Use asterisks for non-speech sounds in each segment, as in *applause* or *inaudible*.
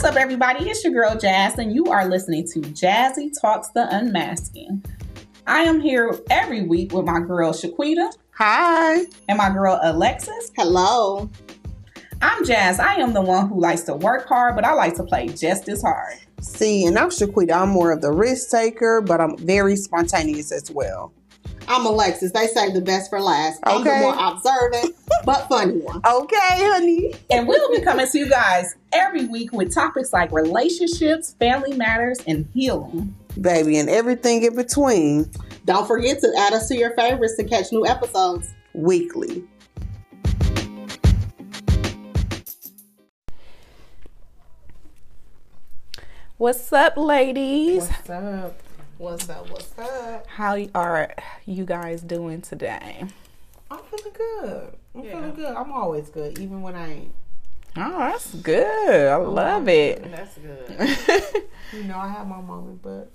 What's up, everybody? It's your girl Jazz, and you are listening to Jazzy Talks the Unmasking. I am here every week with my girl Shaquita. Hi. And my girl Alexis. Hello. I'm Jazz. I am the one who likes to work hard, but I like to play just as hard. See, and I'm Shaquita. I'm more of the risk taker, but I'm very spontaneous as well. I'm Alexis. They say the best for last. I'm the more observant but funny one. Okay, honey. And we'll be coming to you guys every week with topics like relationships, family matters, and healing. Baby, and everything in between. Don't forget to add us to your favorites to catch new episodes weekly. What's up, ladies? What's up? What's up? What's up? How are you guys doing today? I'm feeling good. I'm yeah. feeling good. I'm always good, even when I ain't. Oh, that's good. I love it. That's good. *laughs* you know, I have my moment, but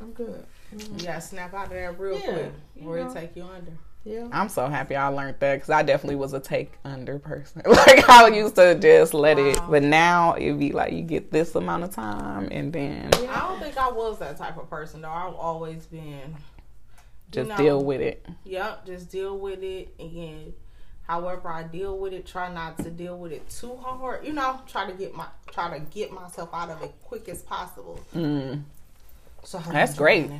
I'm good. Mm-hmm. You gotta snap out of there real yeah, quick, or it take you under. Yeah. I'm so happy I learned that because I definitely was a take under person. *laughs* like I used to just let wow. it, but now it'd be like you get this amount of time and then. Yeah, I don't think I was that type of person though. I've always been. Just know, deal with it. Yep, just deal with it and however I deal with it, try not to deal with it too hard. You know, try to get my try to get myself out of it quick as possible. Mm. So that's great.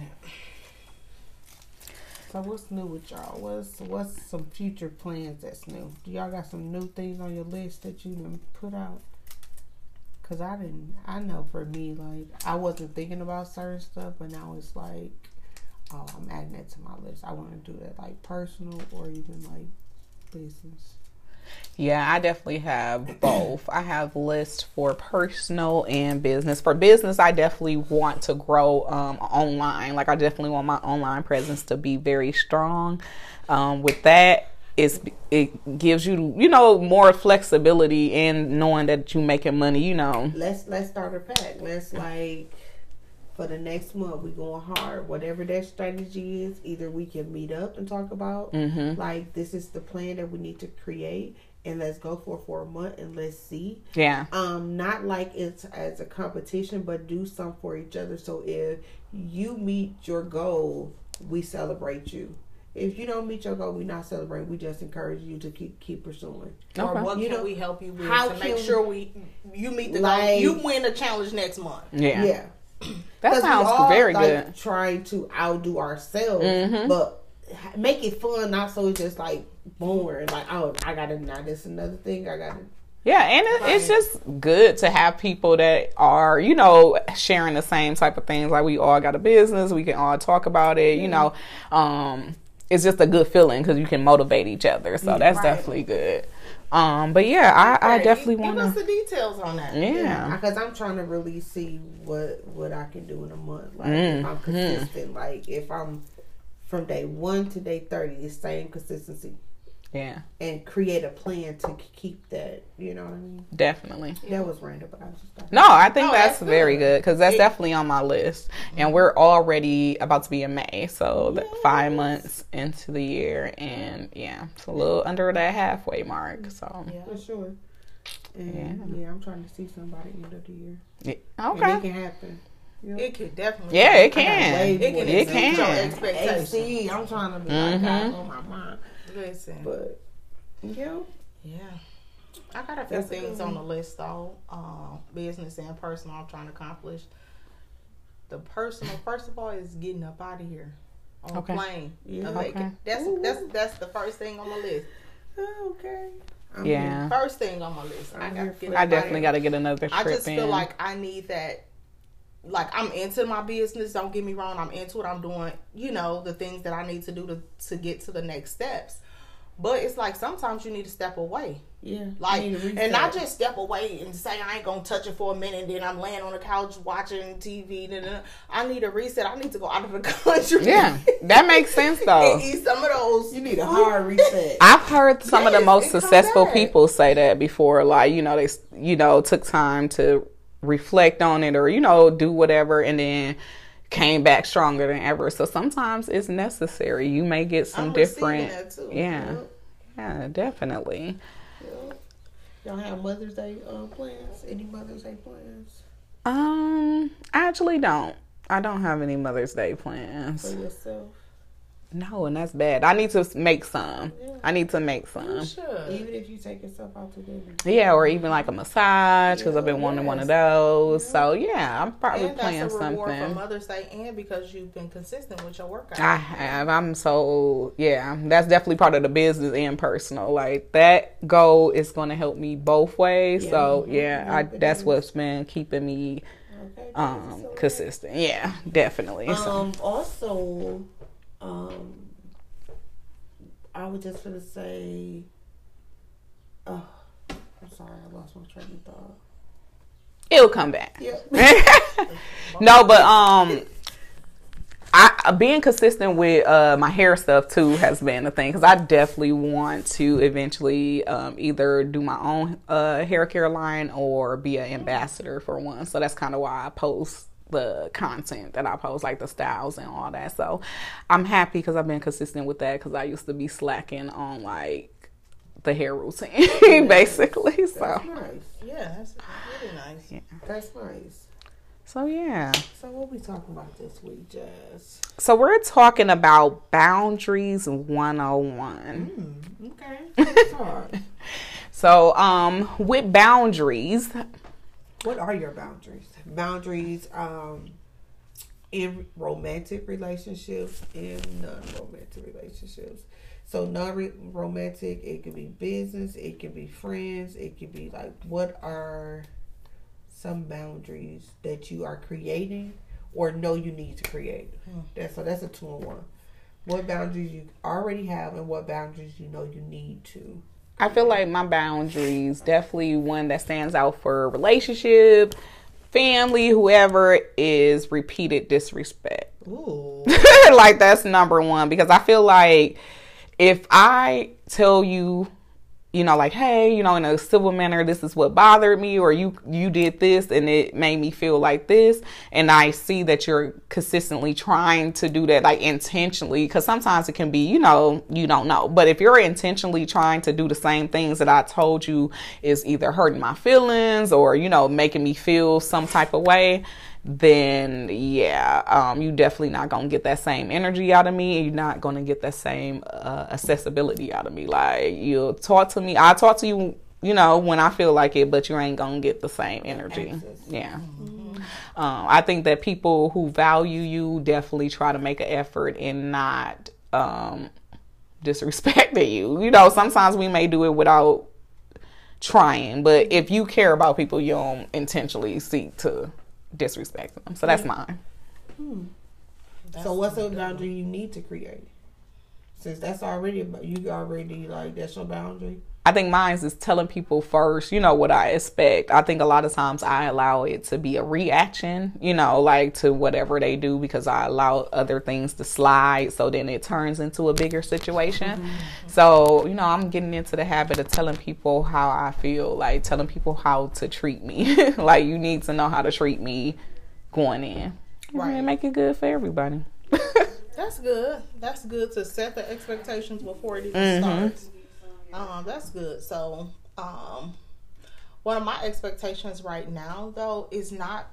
So what's new with y'all? What's what's some future plans that's new? Do y'all got some new things on your list that you done put out? Cause I didn't. I know for me, like I wasn't thinking about certain stuff, but now it's like, oh, I'm adding that to my list. I want to do that like personal or even like business. Yeah, I definitely have both. I have lists for personal and business. For business, I definitely want to grow um, online. Like, I definitely want my online presence to be very strong. Um, with that, it's, it gives you, you know, more flexibility in knowing that you're making money. You know, let's let's start a pack. Let's like for the next month we going hard whatever that strategy is either we can meet up and talk about mm-hmm. like this is the plan that we need to create and let's go for for a month and let's see yeah um not like it's as a competition but do some for each other so if you meet your goal we celebrate you if you don't meet your goal, we not celebrate. We just encourage you to keep keep pursuing. Okay. Or what you can know, we help you with to make sure we you meet the like, goal? You win a challenge next month. Yeah, yeah. *clears throat* that sounds all, very like, good. Trying to outdo ourselves, mm-hmm. but make it fun, not so it's just like boring. Like, oh, I gotta now this another thing. I gotta. Yeah, and it, it's just good to have people that are, you know, sharing the same type of things. Like we all got a business, we can all talk about it. You know, um, it's just a good feeling because you can motivate each other. So that's right. definitely good. Um, but yeah, I, I definitely want to give us the details on that. Yeah, because I'm trying to really see what what I can do in a month. Like mm. if I'm mm-hmm. consistent, mm. like if I'm from day one to day thirty, the same consistency. Yeah. And create a plan to keep that. You know what I mean? Definitely. That was random, but I was just. No, I think that's, that's, very good because that's it, definitely on my list, and we're already about to be in May, so yes. five months into the year, and yeah, it's a little under that halfway mark. So yeah, for sure. And yeah, yeah I'm trying to see somebody end of the year. Yeah. Okay. And it can happen. Yep. It could definitely. Yeah, it can. It can. It can. Expectations. I'm trying to be mm-hmm. like on my mind. Listen, but yeah, yeah. I got a few That's things on the list though, um, business and personal. I'm trying to accomplish. The personal, first of all, is getting up out of here on okay. a plane. Yeah, okay. That's Ooh. that's that's the first thing on my list. okay. I'm yeah. First thing on my list. i I, I definitely got to get another trip. I just in. feel like I need that like I'm into my business. Don't get me wrong. I'm into it. I'm doing, you know, the things that I need to do to to get to the next steps. But it's like sometimes you need to step away. Yeah. Like and not just step away and say I ain't gonna touch it for a minute. Then I'm laying on the couch watching TV. Then I need a reset. I need to go out of the *laughs* country. Yeah, that makes sense *laughs* though. eat some of those. You need a hard reset. *laughs* I've heard some yes, of the most successful people say that before. Like you know they you know took time to reflect on it or you know do whatever and then came back stronger than ever. So sometimes it's necessary. You may get some I'm different yeah. Yeah, yeah, definitely. Y'all have Mother's Day uh, plans? Any Mother's Day plans Um, I actually don't. I don't have any Mother's Day plans. for yourself? No, and that's bad. I need to make some. Yeah. I need to make some. should. Even if you take yourself out to dinner. Yeah, or even like a massage because I've been wanting one of those. So yeah, I'm probably and that's playing a reward for. Mother's Day, and because you've been consistent with your workout. I have. I'm so yeah. That's definitely part of the business and personal. Like that goal is going to help me both ways. Yeah. So yeah, I, Yep, it that's what's been keeping me Okay. um so- consistent. Yeah, definitely. So Um. Also, um, I was just gonna say. Oh, I'm sorry, I lost my train of thought. it'll come back. Yep. *laughs* no, but um, I being consistent with uh my hair stuff too has been a thing because I definitely want to eventually um either do my own uh hair care line or be an ambassador for one. So that's kind of why I post the content that I post, like the styles and all that. So I'm happy because I've been consistent with that because I used to be slacking on like the hair routine *laughs* basically. So nice. yeah, that's really nice. yeah. That's nice. So yeah. So what we talking about this week, Jazz? So we're talking about boundaries 101. Okay. *laughs* So um with boundaries, what are your boundaries? Boundaries um in romantic relationships in non-romantic relationships. So non-romantic, it could be business, it could be friends, it could be like what are some boundaries that you are creating or know you need to create? That's so that's a two in one. What boundaries you already have and what boundaries you know you need to. I feel like my boundaries definitely one that stands out for relationship, family, whoever is repeated disrespect. Ooh. *laughs* like that's number one because I feel like if I tell you, you know, like, hey, you know, in a civil manner, this is what bothered me, or you you did this and it made me feel like this, and I see that you're consistently trying to do that, like intentionally, because sometimes it can be, you know, you don't know, but if you're intentionally trying to do the same things that I told you is either hurting my feelings or you know making me feel some type of way then yeah, um, you definitely not gonna get that same energy out of me. You're not gonna get that same uh, accessibility out of me. Like you'll talk to me, I talk to you, you know, when I feel like it, but you ain't gonna get the same energy. Access. Yeah. Um, I think that people who value you definitely try to make an effort and not um, disrespecting you. You know, sometimes we may do it without trying, but if you care about people, you don't intentionally seek to disrespect them. So that's mine. Hmm. so what's a boundary you need to create? Since that's already about you already like that's your boundary. I think mine is telling people first, you know, what I expect. I think a lot of times I allow it to be a reaction, you know, like to whatever they do because I allow other things to slide. So then it turns into a bigger situation. Mm-hmm. So, you know, I'm getting into the habit of telling people how I feel, like telling people how to treat me. *laughs* like, you need to know how to treat me going in. Right. And make it good for everybody. *laughs* That's good. That's good to set the expectations before it even mm-hmm. starts. Um, that's good. So, um, one of my expectations right now, though, is not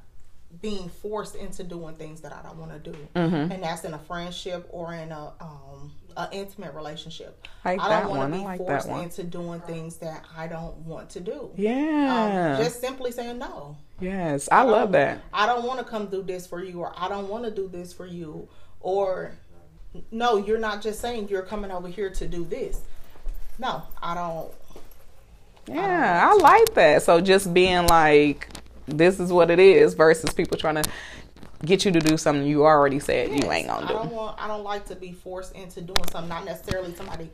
being forced into doing things that I don't want to do, and that's in a friendship or in a um, a intimate relationship. Like I don't want to be like forced into doing things that I don't want to do. yeah. Um, just simply saying no. yes. I love that. I don't want to come do this for you, or I don't want to do this for you, or no, you're not just saying you're coming over here to do this. No, I don't. Yeah, I like that. So just being like, this is what it is versus people trying to get you to do something you already said you ain't gonna don't don't want. I don't like to be forced into doing something. Not necessarily somebody.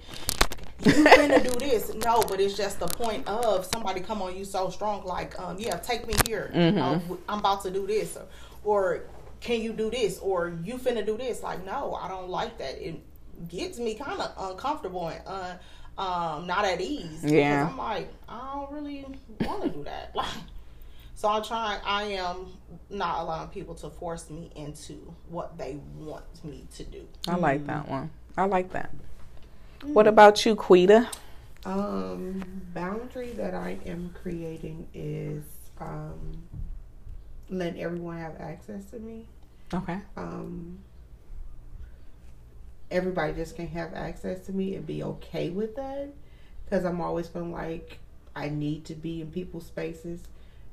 You finna do *laughs* this? No, but it's just the point of somebody come on you so strong, like, um, yeah, take me here. Mm-hmm. Um, I'm about to do this, or, or can you do this, or you finna do this? Like, no, I don't like that. It gets me kind of uncomfortable and uh, um, not at ease. because Yeah. I'm like, I don't really want to do that. *laughs* Like, so I'm trying. I am not allowing people to force me into what they want me to do. I like that one. I like that. What about you, Quita? Um, boundary that I am creating is um, letting everyone have access to me. Okay. Um, everybody just can have access to me and be okay with that because I'm always feeling like I need to be in people's spaces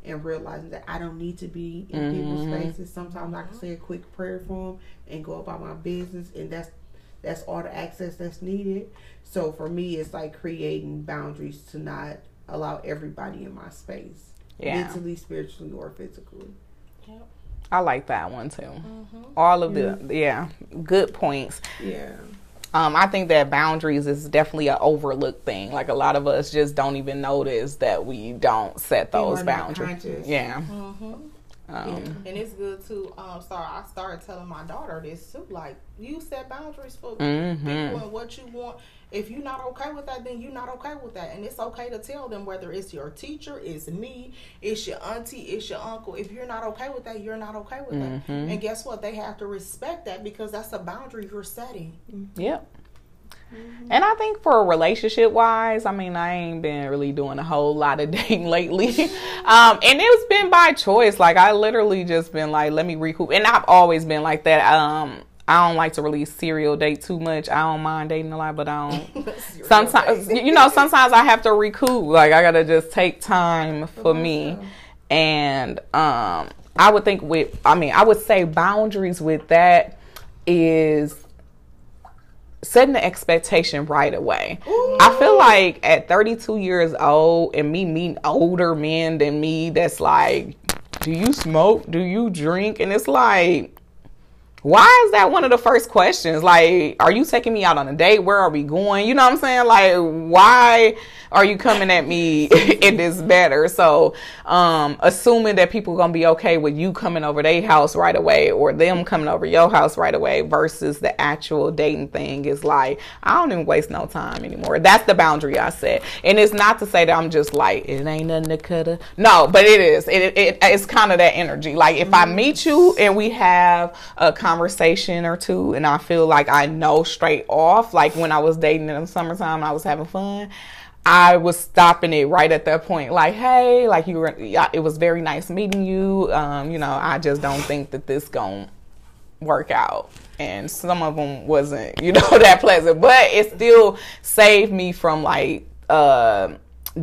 and realizing that I don't need to be in people's Mhm. spaces. Sometimes I can say a quick prayer for them and go about my business, and that's that's all the access that's needed. So for me, it's like creating boundaries to not allow everybody in my space, Yeah. mentally, spiritually, or physically. I like that one too. Mm-hmm. All of the yeah, good points. Yeah. Um, I think that boundaries is definitely an overlooked thing. Like a lot of us just don't even notice that we don't set those boundaries. Yeah. Mm-hmm. Um, And it's good to um start I started telling my daughter this too. Like you set boundaries for Mhm. people and what you want. If you're not okay with that, then you're not okay with that. And it's okay to tell them whether it's your teacher, it's me, it's your auntie, it's your uncle. If you're not okay with that, you're not okay with that. Mhm. And guess what? They have to respect that because that's a boundary you're setting. Yep. And I think for a relationship wise, I mean, I ain't been really doing a whole lot of *laughs* dating lately. Um, and it's been by choice. Like I literally just been like, let me recoup. And I've always been like that. Um, I don't like to really serial date too much. I don't mind dating a lot, but I don't. *laughs* sometimes, you know, sometimes I have to recoup. Like I gotta just take time for me. And um, I would think with, I mean, I would say boundaries with that is setting the expectation right away. I feel like at 32 years old and me meeting older men than me that's like, do you smoke? Do you drink? And it's like, why is that one of the first questions? Like, are you taking me out on a date? Where are we going? You know what I'm saying? Like, why are you coming at me *laughs* in this better? So, um, assuming that people are gonna be okay with you coming over their house right away or them coming over your house right away versus the actual dating thing is like, I don't even waste no time anymore. That's the boundary I set. And it's not to say that I'm just like, it ain't nothing to cut No, but it is. It, it, it's kind of that energy. Like, if I meet you and we have a conversation or two and I feel like I know straight off, like when I was dating in the summertime I was having fun, I was stopping it right at that point. Like, hey, like you were, it was very nice meeting you. Um, you know, I just don't think that this gon' work out. And some of them wasn't, you *laughs* know, that pleasant, but it still saved me from like, uh,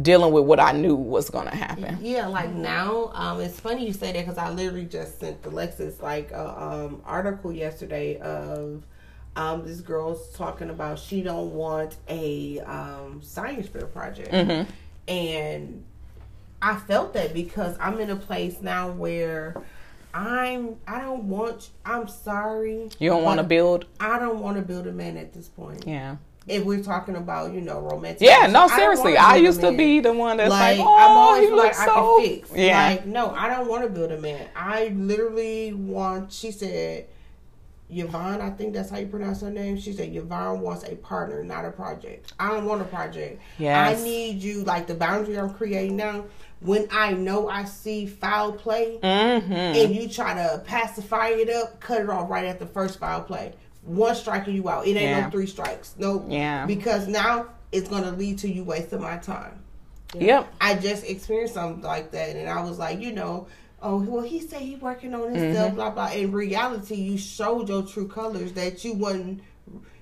dealing with what I knew was gonna happen. Yeah, like now, um, it's funny you say that because I literally just sent Alexis like a um, article yesterday of um, this girl's talking about she don't want a um, science fair project, Mm-hmm. and I felt that because I'm in a place now where I'm I don't want I'm sorry You don't want to build, I don't want to build a man at this point. yeah, If we're talking about you know romantic, yeah. No, seriously, wanna I used to be the one that's like, Like, oh, I'm always he looks like so, I can fix. yeah, Like, no, I don't want to build a man. I literally want. She said, Yvonne. I think that's how you pronounce her name. She said Yvonne wants a partner, not a project. I don't want a project. Yes. I need you. Like the boundary I'm creating now. When I know I see foul play, mm-hmm. and you try to pacify it up, cut it off right at the first foul play. One striking you out. It ain't Yeah. no three strikes. No. Yeah. Because now it's gonna lead to you wasting my time. Yep. I just experienced something like that, and I was like, you know, oh well, he said he working on his Mm-hmm. stuff, blah blah. In reality, you showed your true colors that you wasn't.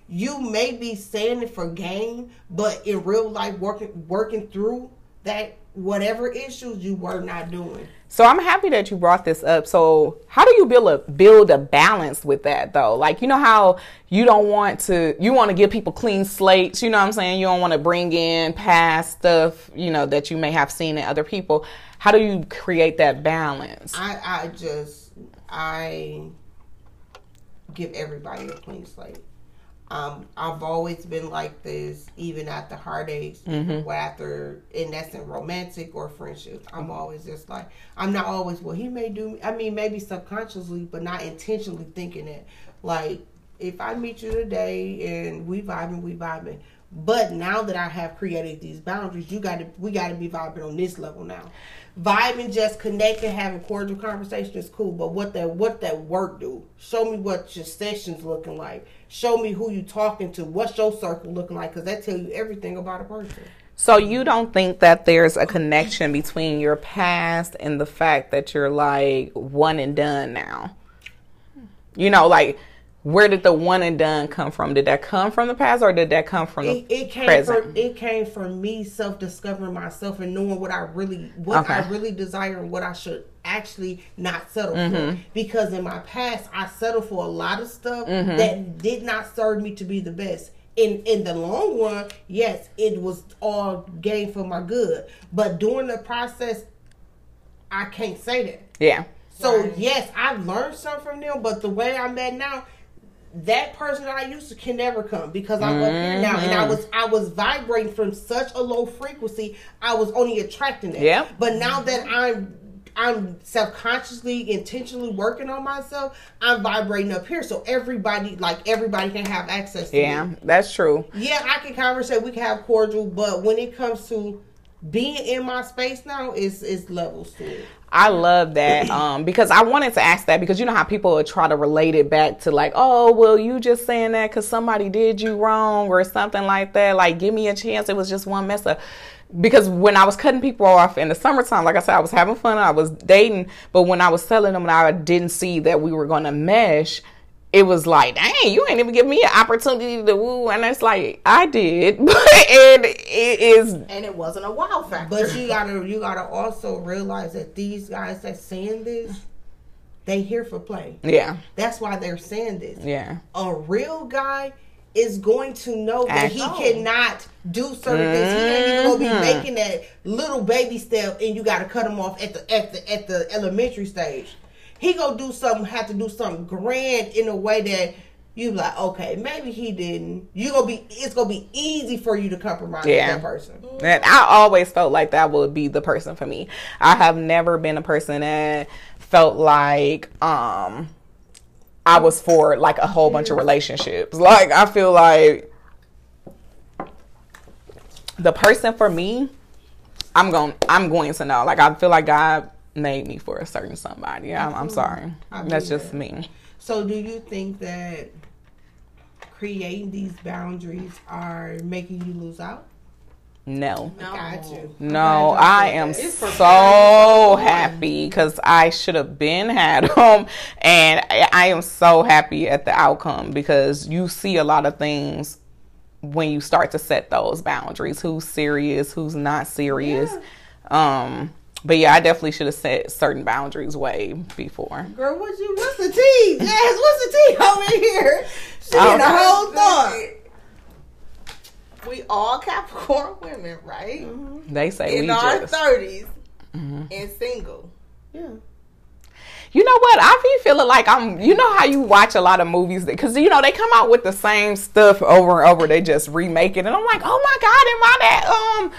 You may be saying it for gain, but in real life, working working through that whatever issues you were not doing. So I'm happy that you brought this up. So how do you build a build a balance with that though? Like you know how you don't want to you want to give people clean slates, you know what I'm saying? You don't want to bring in past stuff, you know, that you may have seen in other people. How do you create that balance? I I just I give everybody a clean slate. Um, I've always been like this, even after heartaches, Mm-hmm. or after, and that's in romantic or friendship. I'm always just like, I'm not always, well, he may do, I mean, maybe subconsciously, but not intentionally thinking it. Like, if I meet you today and we vibing, we vibing. But now that I have created these boundaries, you got to, we got to be vibing on this level now. Vibing, just connecting, having cordial conversation is cool. But what that, what that work do? Show me what your sessions looking like. Show me who you talking to. What's your circle looking like? Because that tell you everything about a person. So you don't think that there's a connection between your past and the fact that you're like one and done now? You know, like where did the one and done come from? Did that come from the past or did that come from It, the it came present? from it came from me self discovering myself and knowing what I really what I really desire and what I should actually not settle Mm-hmm. for. Because in my past I settled for a lot of stuff Mm-hmm. that did not serve me to be the best. In in the long run, yes, it was all gain for my good. But during the process, I can't say that. yeah. So Right. yes, I learned something from them, but the way I'm at now, that person that I used to can never come because I'm up here now, and I Mm-hmm. was I was vibrating from such a low frequency, I was only attracting it. Yep. But now that I'm I'm self consciously, intentionally working on myself, I'm vibrating up here, so everybody like everybody can have access to Yeah, me. that's true. Yeah, I can conversate, we can have cordial, but when it comes to being in my space now, is is levels to it. I love that um, because I wanted to ask that because you know how people would try to relate it back to like, oh, well, you just saying that because somebody did you wrong or something like that. Like, give me a chance. It was just one mess up. Because when I was cutting people off in the summertime, like I said, I was having fun. I was dating, but when I was telling them that I didn't see that we were going to mesh, it was like, dang, you ain't even give me an opportunity to woo. And it's like, I did, *laughs* but and it is, And it wasn't a wow factor. But you gotta you gotta also realize that these guys that saying this, they here for play. yeah, That's why they're saying this. yeah, A real guy is going to know that Act- he cannot do certain things. He ain't even gonna be Mhm. making that little baby step, and you gotta cut him off at the at the at the elementary stage. He gonna do something, have to do something grand in a way that you be like, okay, maybe he didn't. You gonna be, it's gonna be easy for you to compromise Yeah. with that person. And I always felt like that would be the person for me. I have never been a person that felt like um I was for like a whole bunch of relationships. Like I feel like the person for me, I'm going I'm going to know. Like I feel like God made me for a certain somebody. I'm, I'm sorry. That's just that. me. So, do you think that creating these boundaries are making you lose out? No. no. Got you. No, I'm glad I y'all am said that. It's preparing so happy because I should have been had *laughs* them, and I, I am so happy at the outcome because you see a lot of things when you start to set those boundaries. Who's serious? Who's not serious? Um, but yeah, I definitely should have set certain boundaries way before. Girl, what's you? What's the tea? Yes, what's the tea over here? She in the whole thought. We all Capricorn women, right? They say In we our just. 30s and single. Yeah. You know what? I be feeling like I'm. You know how you watch a lot of movies because you know they come out with the same stuff over and over. They just remake it, and I'm like, oh my god, am I that um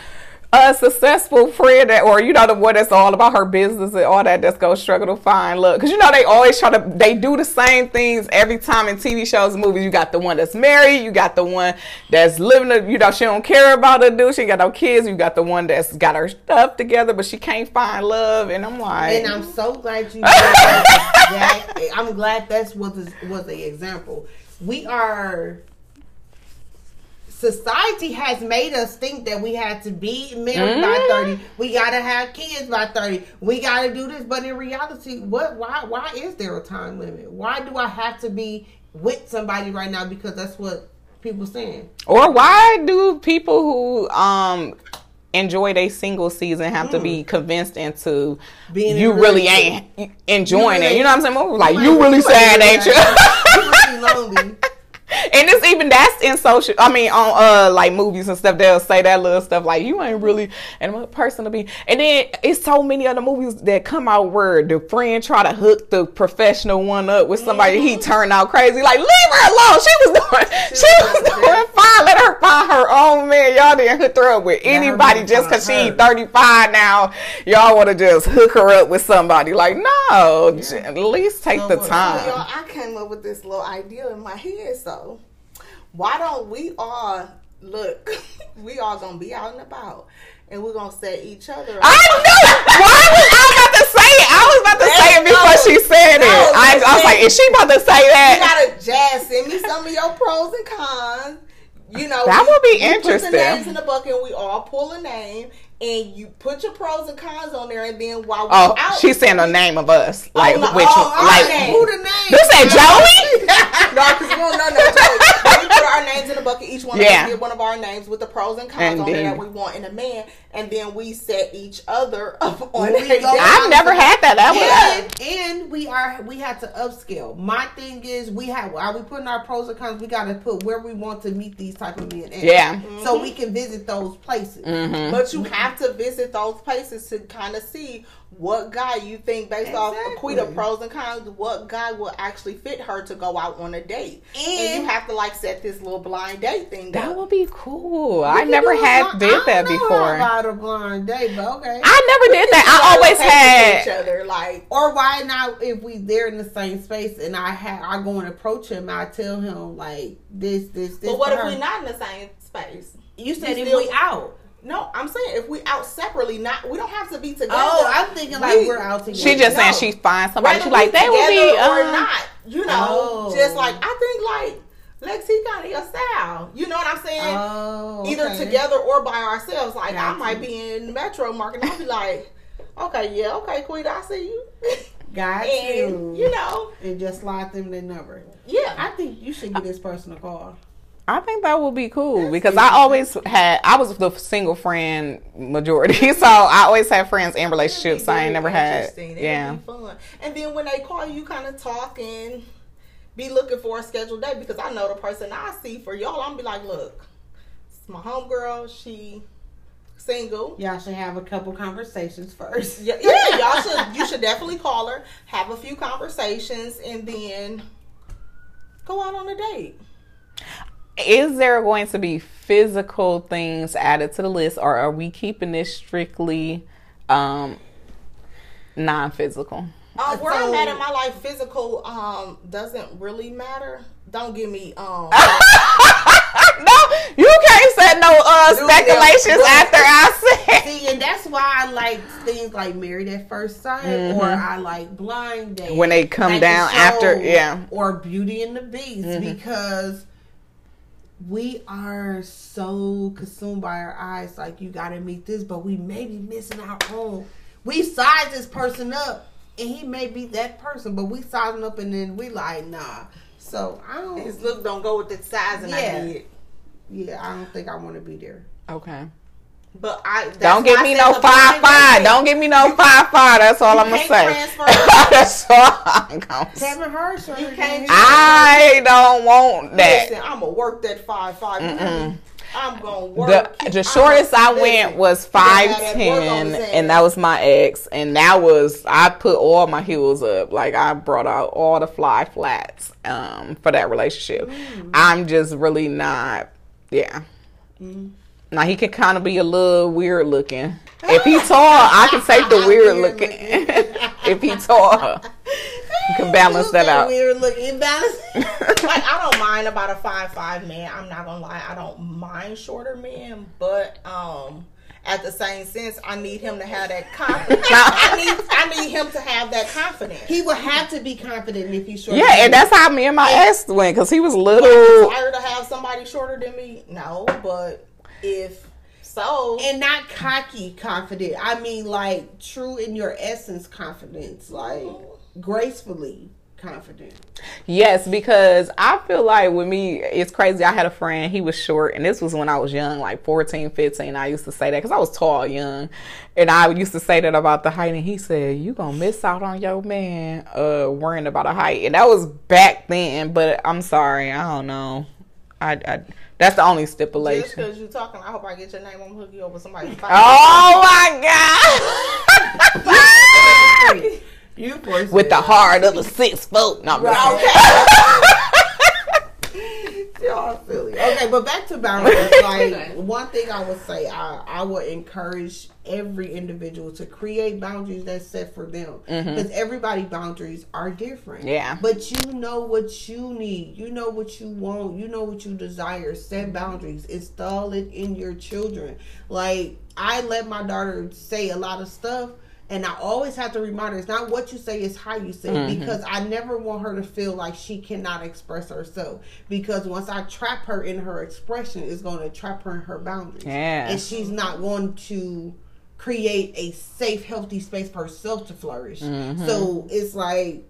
a successful friend that, or you know the one that's all about her business and all that that's gonna struggle to find love. because you know they always try to they do the same things every time in TV shows and movies. You got the one that's married, you got the one that's living, a, you know, she don't care about her dude, she got no kids. You got the one that's got her stuff together, but she can't find love, and I'm like, And I'm so glad you. *laughs* that. That- I'm glad that's what was was the example. We are. Society has made us think that we had to be married by Mhm. thirty. We gotta have kids by thirty. We gotta do this. But in reality, what? Why? Why is there a time limit? Why do I have to be with somebody right now? Because that's what people saying. Or why do people who um enjoy their single season have to be convinced into Being you really ain't enjoying You it? You know what I'm saying? Like You you really sad, ain't you? You really lonely. And it's even that's in social. I mean, on uh like movies and stuff, they'll say that little stuff like you ain't really and what person to be. And then it's so many other movies that come out where the friend try to hook the professional one up with somebody he turned out crazy. Like leave her alone. She was doing she, was was doing fine. Let her find her own man. Hook her up with anybody man just because find she 35 now. Y'all want to just hook her up with somebody. Like no, j- at least take So the what- So, time. y'all, I came up with this little idea in my head. So, why don't we all look? *laughs* we all gonna be out and about, and we're gonna set each other. up. I knew it. Why was I was about to say it? I was about to say it before she said it. No, I, I was like, is she about to say that? You gotta jazz. Send me some of your pros and cons. You know, That we- would be interesting. Put the names in the bucket, and we all pull a name, and you put your pros and cons on there, and then while we're Oh, out, she's saying the name of us, like no, which, oh, our like name. Who the name? you said Joey. *laughs* no, because we don't know no Joey. *laughs* we put our names in the bucket. Each one of us get one of our names with the pros and cons And on there then- that we want in a man, and then we set each other up on When we a go date. I've never had that. That was And, and we are we had to upscale. My thing is we have are we putting our pros and cons? We got to put where we want to meet these type of men. At, Yeah. So we can visit those places. Mhm. But you have to visit those places to kind of see what guy you think, based off Exactly. Aquita pros and cons, what guy will actually fit her to go out on a date. And, And- you have to like set this little blind date thing That up. would be cool. We I never had blind- did I that don't know before. About a blind date, but okay. I never did that. I *laughs* always Pay each had. other like or why not if we there in the same space and I have I go and approach him, I tell him like this, this, this. But what if we're not in the same space? You said You if still- we out. No, I'm saying if we out separately, not we don't have to be together. Oh, I'm thinking like We- we're out together. She just saying No. she finds somebody. Whether She like they would be. together or uh, not. You know, Oh. just like I think like Lexi kind of your style. You know what I'm saying? Oh, Either together or by ourselves. Like I might be in the metro market and I'll be like, okay, yeah, okay, Queen, I see you. Got and you. you know, and just slide them their number. yeah. I think you should give this person a call. I think that would be cool because I always had. I was the single friend majority, *laughs* so I always had friends in relationships. I ain't never had. Interesting. It'd Yeah. be fun. And then when they call you, kind of talk and be looking for a scheduled date because I know the person I see for y'all. I'm be like, look, it's my homegirl. She single. Y'all should have a couple conversations first. Yeah, yeah, *laughs* y'all should. You should definitely call her, have a few conversations, and then go out on a date. Is there going to be physical things added to the list, or are we keeping this strictly um, non-physical? Um, where So- I'm at in my life, physical um doesn't really matter. Don't give me um. *laughs* no, you can't set no uh, speculations them. after I said. See, and that's why I like things like Married at First Sight, or I like Blind Date Mm-hmm. When they come like the down after- yeah. Mm-hmm. or Beauty and the Beast, because we are so consumed by our eyes. Like you got to meet this, but we may be missing our on. We size this person up, and he may be that person, but we size him up, and then we like nah. So I don't. His look don't go with the size and Yeah. I did. yeah, I don't think I want to be there. Okay. But I that's Don't give me no five five. date. Don't give me no five five. That's all I'm gonna say. *laughs* That's all I'm gonna say. Kevin Hirsch, You can't- I don't want that. Listen, I'm gonna work that five five. I'm gonna work. The, the shortest I went was you five gotta have that work on ten, his and that was my ex, and that was I put all my heels up, like I brought out all the fly flats um, for that relationship. Mm. I'm just really not, yeah. Mm. Now he can kind of be a little weird looking. If he tall, I can take the *laughs* weird Weird looking. *laughs* if he tall, you can balance that out. Weird looking balance. *laughs* like I don't mind about a five five man. I'm not gonna lie, I don't mind shorter men, but um at the same sense, I need him to have that confidence. I need I need him to have that confidence. He would have to be confident if he's short. Yeah, and that's how me and my ex went because he was little. Tired to have somebody shorter than me? No, but if so, and not cocky confident. I mean, like true in your essence confidence, like gracefully confident. Yes, because I feel like with me, it's crazy. I had a friend, he was short, and this was when I was young, like 14, 15. I used to say that because I was tall, young. And I used to say that about the height, and he said, You gonna miss out on your man uh, worrying about a height. And that was back then, but I'm sorry, I don't know. I, I That's the only stipulation. just stipulation. because you're talking, I hope I get your name. I'm gonna hook you up with somebody. Oh my God! *laughs* You With the heart of a six foot. No, I'm just- *laughs* Y'all silly. Okay, but back to boundaries. *laughs* Like one thing I would say, I I would encourage every individual to create boundaries that's set for them mm-hmm. because everybody boundaries are different. Yeah. But you know what you need. You know what you want. You know what you desire. Set boundaries. Install it in your children. Like I let my daughter say a lot of stuff. And I always have to remind her it's not what you say, it's how you say it. Mm-hmm. Because I never want her to feel like she cannot express herself. Because once I trap her in her expression, it's going to trap her in her boundaries. Yeah. And she's not going to create a safe, healthy space for herself to flourish. Mm-hmm. So it's like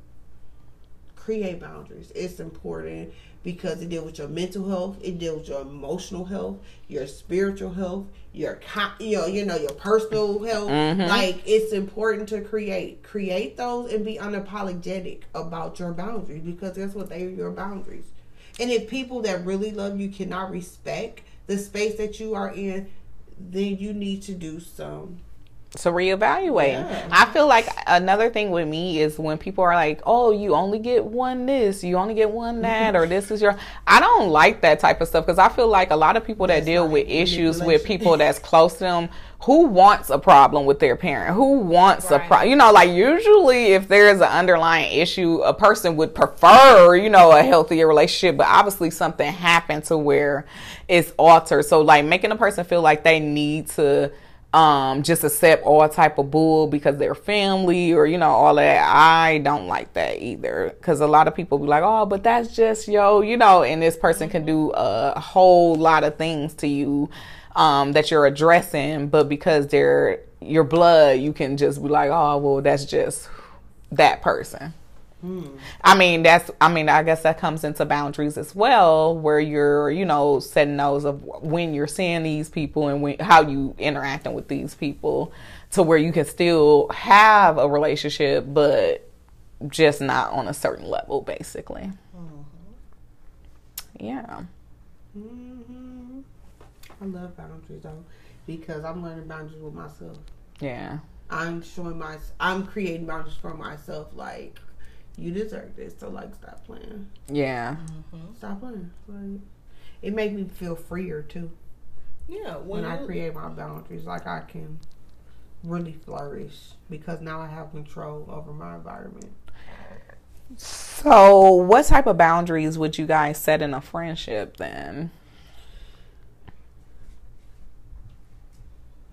create boundaries. It's important because it deals with your mental health, it deals with your emotional health, your spiritual health, your you know, you know, your personal health. Mm-hmm. Like it's important to create create those and be unapologetic about your boundaries because that's what they are your boundaries. And if people that really love you cannot respect the space that you are in, then you need to do some So reevaluate. Yeah. I feel like another thing with me is when people are like, "Oh, you only get one this, you only get one that, or this is your." I don't like that type of stuff because I feel like a lot of people that That's deal with issues with people that's close to them, who wants a problem with their parent? Who wants a problem? You know, like usually if there is an underlying issue, a person would prefer, you know, a healthier relationship, but obviously something happened to where it's altered. So like making a person feel like they need to um just accept all type of bull because they're family or you know all that. I don't like that either. Because a lot of people be like oh but that's just yo you know and this person can do a whole lot of things to you um that you're addressing but because they're your blood you can just be like oh well that's just that person I mean, that's, I mean, I guess that comes into boundaries as well, where you're, you know, setting those of when you're seeing these people and when, how you interacting with these people to where you can still have a relationship, but just not on a certain level, basically. Yeah. hmm I love boundaries though, because I'm learning boundaries with myself. Yeah. I'm showing my, I'm creating boundaries for myself. Like, you deserve this, so like, stop playing, Yeah. stop playing. Like, it makes me feel freer too Yeah, when when, I create my boundaries. Like, I can really flourish because now I have control over my environment. So, what type of boundaries would you guys set in a friendship then?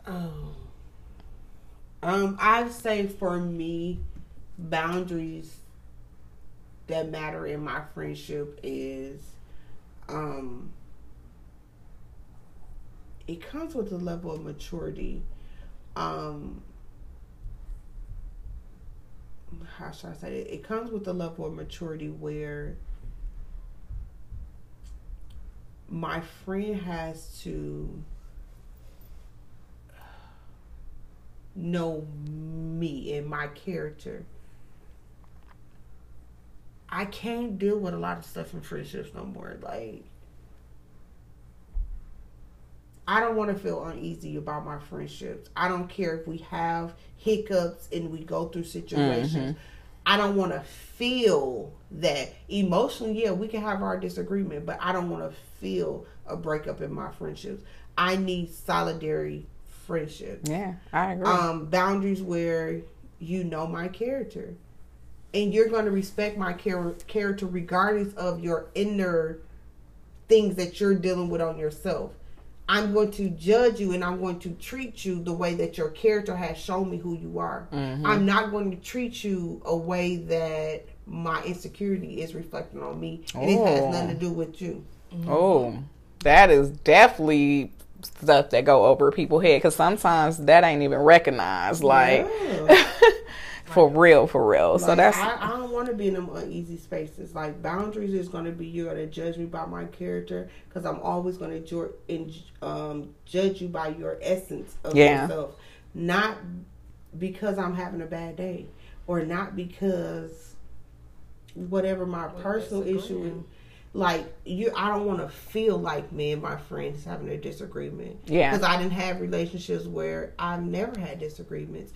Oh. Um, I'd say for me, boundaries that matter in my friendship is um it comes with a level of maturity. Um how should I say it? It comes with a level of maturity where my friend has to know me and my character. I can't deal with a lot of stuff in friendships no more. Like, I don't want to feel uneasy about my friendships. I don't care if we have hiccups and we go through situations. I don't want to feel that emotionally. Yeah, we can have our disagreement, but I don't want to feel a breakup in my friendships. I need solidarity friendships. Yeah, I agree. um, boundaries where you know my character and you're going to respect my char- character regardless of your inner things that you're dealing with on yourself i'm going to judge you and i'm going to treat you the way that your character has shown me who you are mm-hmm. i'm not going to treat you a way that my insecurity is reflecting on me and it has Oh. nothing to do with you mm-hmm. Oh, that is definitely stuff that go over people's head because sometimes that ain't even recognized. Like Yeah. *laughs* for real, for real. so that's I, I don't want to be in them uneasy spaces. Like boundaries is going to be you're going to judge me by my character because I'm always going to ju- in, um, judge you by your essence of Yeah. yourself, not because I'm having a bad day or not because whatever my personal issue is. Like you, I don't want to feel like me and my friends having a disagreement. Yeah. because I didn't have relationships where I've never had disagreements,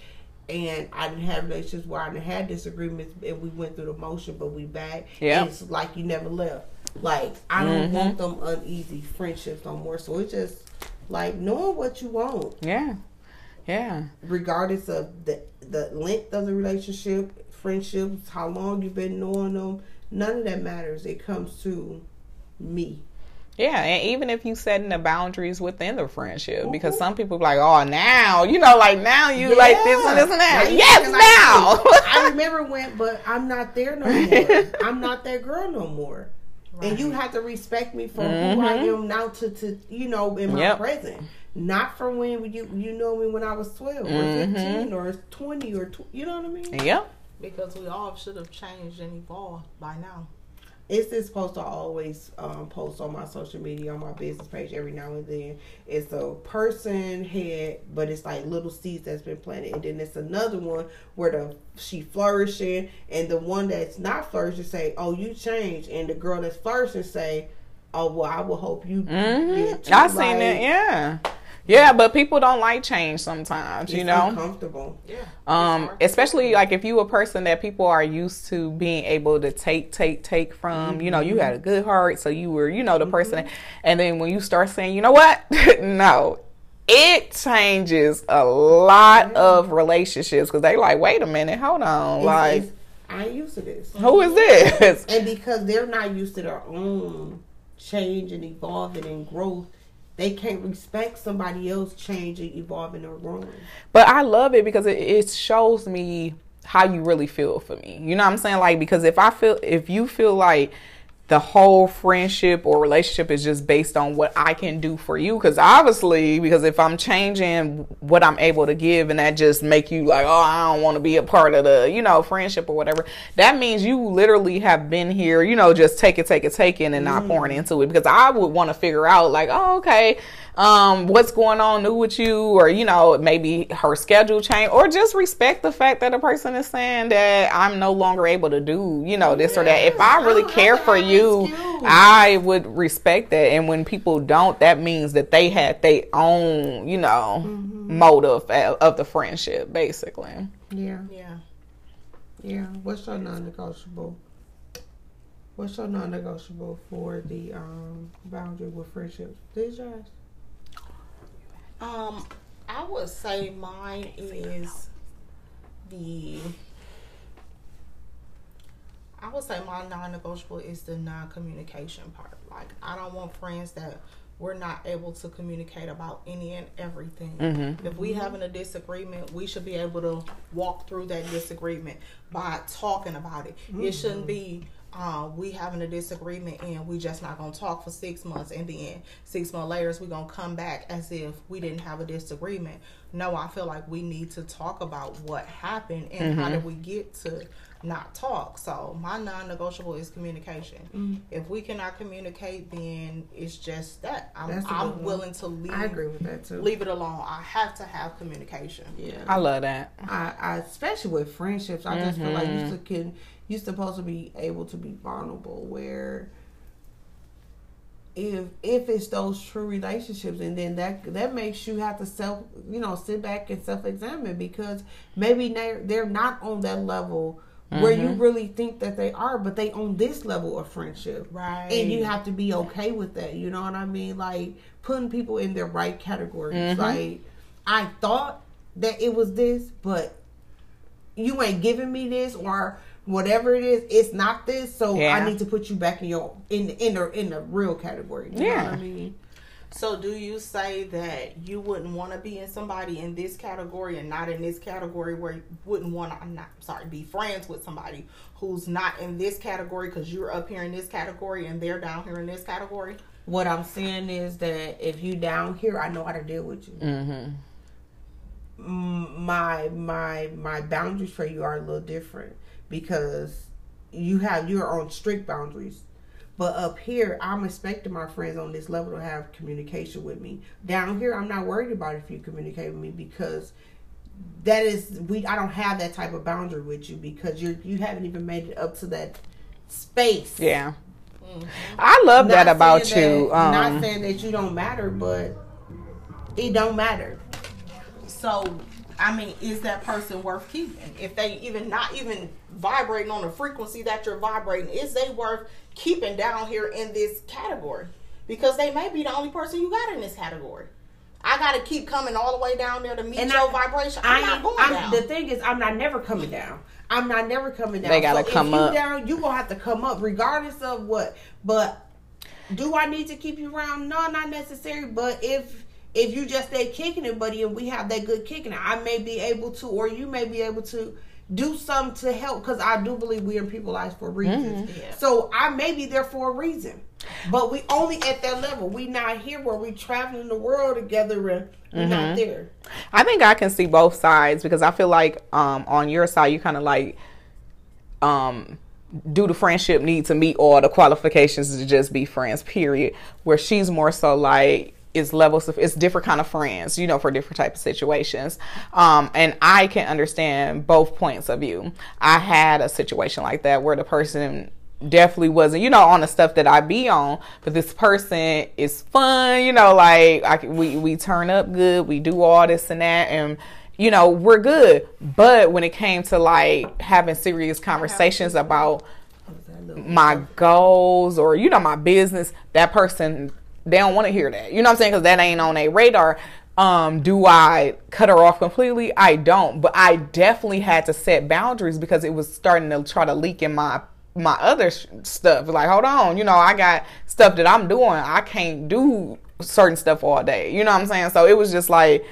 and I didn't have relationships where I didn't had disagreements, and we went through the motion, but we back. Yeah. it's like you never left. Like I don't mm-hmm. want them uneasy friendships no more. So it's just like knowing what you want, yeah, yeah, regardless of the the length of the relationship, friendships, how long you've been knowing them. None of that matters. It comes to me Yeah, and even if you setting the boundaries within the friendship, because some people be like, oh, now you know, like now you like this and this and that. Now you yes, acting like now. I *laughs* remember when, but I'm not there no more. I'm not that girl no more. And you have to respect me for who I am now to, to you know, in my Mm-hmm. Yep. present. Not from when you you know me when I was 12 or Mm-hmm. 15 or 20 or, tw- you know what I mean? yep. Because we all should have changed and evolved by now. It's this post to always um, post on my social media, on my business page every now and then. It's a person head, but it's like little seeds that's been planted, and then it's another one where the she flourishing, and the one that's not flourishing say, "Oh, you changed," and the girl that's flourishing say, "Oh, well, I will hope you." too." I seen Like, it. Yeah, yeah, but people don't like change sometimes. You know. uncomfortable. Yeah. Um, especially like if you a person that people are used to being able to take, take, take from, you know, you had a good heart, so you were, you know, the person, and then when you start saying, you know what, *laughs* no, it changes a lot of relationships because they like, wait a minute, hold on, It's- like, it's- I ain't used to this. who is *laughs* this? And because they're not used to their own change and evolving and growth, they can't respect somebody else changing, evolving, or growing. But I love it because it, it shows me how you really feel for me. You know what I'm saying? Like because if I feel if you feel like the whole friendship or relationship is just based on what I can do for you. Because obviously because if I'm changing what I'm able to give and that just make you like oh I don't want to be a part of the you know friendship or whatever that means you literally have been here you know just take it take it taking and not mm. pouring into it. Because I would want to figure out like oh okay um what's going on new with you or you know maybe her schedule change or just respect the fact that a person is saying that I'm no longer able to do you know this or that if I really don't care for have an you. I would respect that and when people don't that means that they had their own you know motive of, of the friendship basically Yeah, Yeah. yeah. What's your non-negotiable? What's your non-negotiable for the um, boundary with friendships? This yours? Um, I would say mine is the. I would say my non-negotiable is the non-communication part. Like I don't want friends that we're not able to communicate about any and everything. If we having a disagreement, we should be able to walk through that disagreement by talking about it. It shouldn't be uh, we having a disagreement and we just not gonna talk for six months and then six months later we gonna come back as if we didn't have a disagreement. No, I feel like we need to talk about what happened and how did mm-hmm. we get to not talk. So my non-negotiable is communication. Mm-hmm. If we cannot communicate, then it's just that. I'm, That's a good I'm willing to leave I agree with that too. leave it alone. I have to have communication. Yeah, I love that I, I especially with friendships, I just feel like you should, can you're supposed to be able to be vulnerable. Where if if it's those true relationships, and then that that makes you have to self you know sit back and self examine because maybe they're they're not on that level. Where you mm-hmm. really think that they are, but they on this level of friendship, Right. And you have to be okay with that. You know what I mean? Like putting people in their right categories. Mm-hmm. Like I thought that it was this, but you ain't giving me this or whatever it is. It's not this, so Yeah. I need to put you back in your in in the in the real category. You Yeah. know what I mean? So do you say that you wouldn't want to be in somebody in this category and not in this category where you wouldn't want to I'm not sorry, be friends with somebody who's not in this category because you're up here in this category and they're down here in this category? What I'm saying is that if you down here, I know how to deal with you. mm-hmm. Mm, My my my boundaries for you are a little different because you have your own strict boundaries. But up here, I'm expecting my friends on this level to have communication with me. Down here, I'm not worried about if you communicate with me because that is we. I don't have that type of boundary with you because you you haven't even made it up to that space. yeah I love that about you that- um, not saying that you don't matter, but it don't matter. So I mean, is that person worth keeping? If they even not even vibrating on the frequency that you're vibrating, is they worth keeping down here in this category? Because they may be the only person you got in this category. I got to keep coming all the way down there to meet And your I- vibration. I'm I not going I'm- down. The thing is, I'm not never coming down. I'm not never coming down. They gotta so come if you up. down, you gonna have to come up regardless of what. But do I need to keep you around? No, not necessary. But if if you just stay kicking it, buddy, and we have that good kicking I may be able to, or you may be able to do something to help because I do believe we're in people's lives for reasons. Yeah. So I may be there for a reason. But we only at that level. We not here where we traveling the world together and we're not there. I think I can see both sides because I feel like um, on your side you kind of like um, do the friendship need to meet all the qualifications to just be friends period where she's more so like it's levels of it's different kind of friends you know for different type of situations um, and i can understand both points of view i had a situation like that where the person definitely wasn't, you know, on the stuff that I be on. But this person is fun, you know, like I, we we turn up good, we do all this and that, and you know we're good. But when it came to like having serious conversations about my goals or you know my business, that person they don't want to hear that. You know what I'm saying? Because that ain't on a radar. Um, do I cut her off completely? I don't, but I definitely had to set boundaries because it was starting to try to leak in my my other sh- stuff. Like, hold on, you know, I got stuff that I'm doing. I can't do certain stuff all day. You know what I'm saying? So it was just like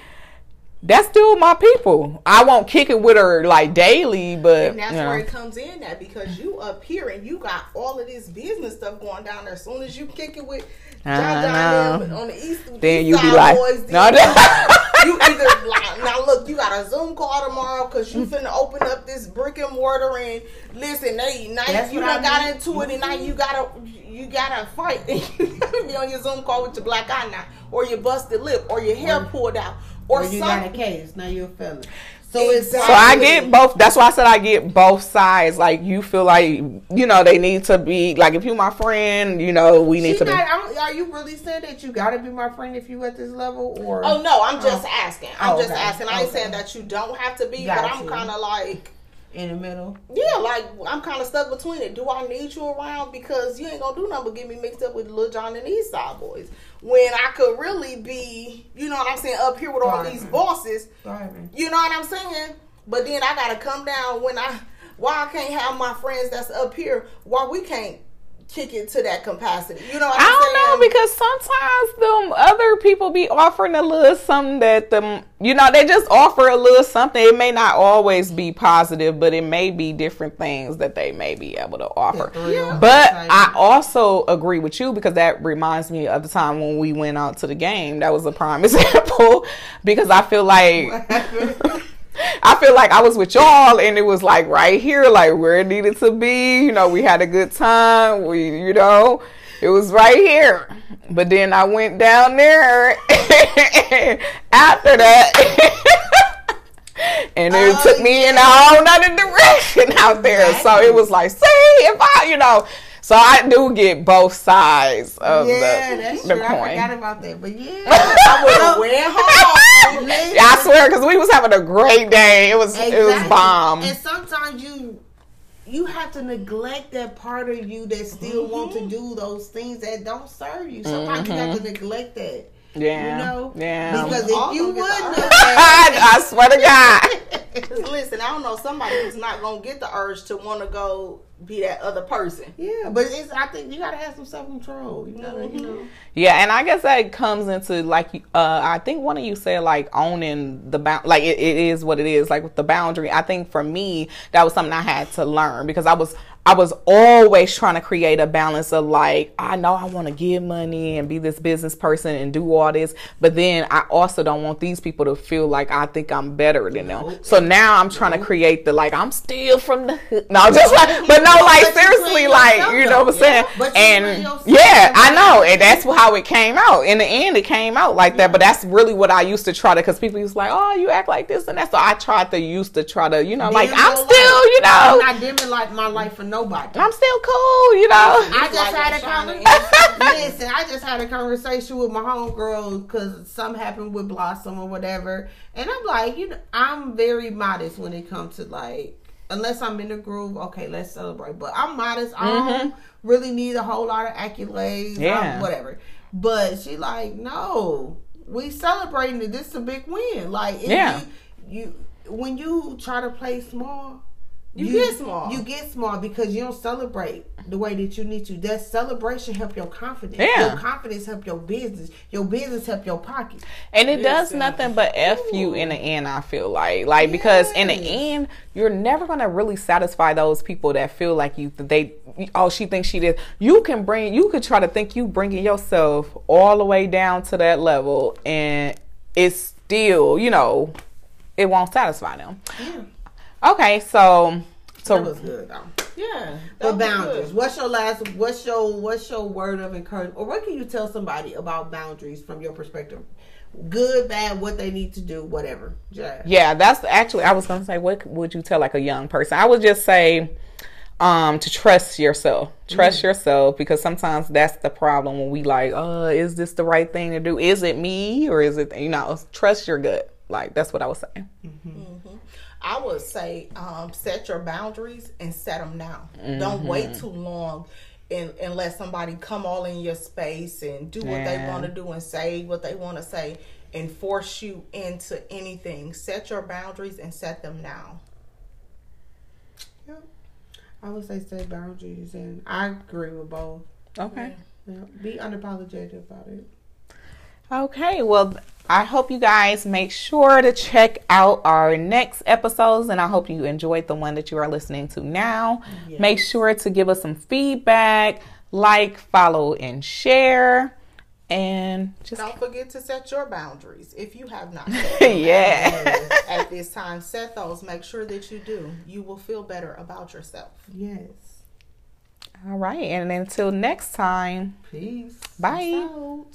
that's still my people. I won't kick it with her like daily, but And that's you know. where it comes in that because you up here and you got all of this business stuff going down there. As soon as you kick it with John John know. on the east, Then east you be like, boys, no, *laughs* you either like now look, you got a Zoom call tomorrow because you finna open up this brick and mortar and listen, they now That's you what done I got mean. into it and now you gotta you gotta fight. *laughs* you gotta be on your Zoom call with your black eye now, or your busted lip, or your hair pulled out, or, Or you got a case, now you're a felon. So it's Exactly. So I get both. That's why I said I get both sides. Like you feel like you know they need to be like if you my friend, you know we need She to be. not, I'm, are you really saying that you gotta be my friend if you at this level, or Oh no, I'm oh. just asking. I'm Oh, just okay. asking. I ain't Okay. saying that you don't have to be, but I'm kind of like, in the middle? yeah, like I'm kind of stuck between it. Do I need you around because you ain't gonna do nothing but get me mixed up with Lil Jon and East Side Boyz when I could really be, you know what I'm saying, up here with all these bosses. You know what I'm saying? But then I gotta come down when I why I can't have my friends that's up here. Why we can't kick it to that capacity? You know what I I'm don't know because sometimes them other people be offering a little something that them you know they just offer a little something. It may not always be positive, but it may be different things that they may be able to offer. Yeah. But I also agree with you because that reminds me of the time when we went out to the game. That was a prime *laughs* example because I feel like *laughs* I feel like I was with y'all and it was like right here, like where it needed to be. You know, we had a good time. We, you know, it was right here. But then I went down there *laughs* after that. *laughs* and it Oh, took me in a whole nother direction out there. So it was like, see, if I, you know, so I do get both sides of yeah, the, that's the true. I forgot about that, but yeah, *laughs* I went home. *laughs* Yeah, I swear, because we was having a great day. It was it was bomb. And sometimes you you have to neglect that part of you that still want Mm-hmm. to do those things that don't serve you. Sometimes you have to neglect that. Yeah, You know? yeah. Because if you wouldn't are. *laughs* I swear to God. Cause *laughs* listen, I don't know somebody who's not gonna get the urge to want to go be that other person. Yeah, but it's I think you gotta have some self control. You gotta, you know. Yeah, and I guess that comes into like uh I think one of you said like owning the bound like it, it is what it is like with the boundary. I think for me that was something I had to learn because I was I was always trying to create a balance of like I know I want to give money and be this business person and do all this, but then I also don't want these people to feel like I think I'm better than them. So now I'm trying to create the like I'm still from the hood. no just like but no like seriously saying Yeah. But and yeah I know and that's how it came out. In the end, it came out like that. But that's really what I used to try to, because people used to like, oh, you act like this and that. So I tried to used to try to, you know, like I'm still, light. you know, I'm not dimming like my life for nobody. I'm still cool, you know. I just like had a shining conversation. *laughs* Listen, I just had a conversation with my homegirl because something happened with Blossom or whatever, and I'm like, you know, I'm very modest when it comes to like, unless I'm in the groove. Okay, let's celebrate. But I'm modest. I mm-hmm. don't really need a whole lot of accolades. Yeah. I'm- whatever. But she like, no, we celebrating it. This is a big win. Like, Yeah. you, you when you try to play small You get small. You get small because you don't celebrate the way that you need to. That celebration help your confidence. Yeah. Your confidence help your business. Your business help your pocket. And it does Listen. nothing but F you in the end, I feel like. Like, because in the end, you're never going to really satisfy those people that feel like you, they, oh, she thinks she did. You can bring, you could try to think you bringing yourself all the way down to that level and it's still, you know, it won't satisfy them. Okay, so, That was so, good though. yeah. that But boundaries. good. What's your last? What's your What's your word of encouragement, or what can you tell somebody about boundaries from your perspective? Good, bad, what they need to do, whatever. Jazz. yeah, that's actually, I was going to say, what would you tell like a young person? I would just say, um, to trust yourself. Trust yourself because sometimes that's the problem when we like, uh, is this the right thing to do? Is it me or is it you know, trust your gut. Like that's what I was saying. I would say um, set your boundaries and set them now. Mm-hmm. Don't wait too long and, and let somebody come all in your space and do what they want to do and say what they want to say and force you into anything. Set your boundaries and set them now. Yep. I would say set boundaries, and I agree with both. Okay. Yeah. Be unapologetic about it. Okay, well, I hope you guys make sure to check out our next episodes, and I hope you enjoyed the one that you are listening to now. Make sure to give us some feedback, like, follow, and share, and just Don't forget to set your boundaries if you have not. *laughs* Yeah. at this time, set those. Make sure that you do. You will feel better about yourself. Yes. All right, and until next time, Peace. bye. Out.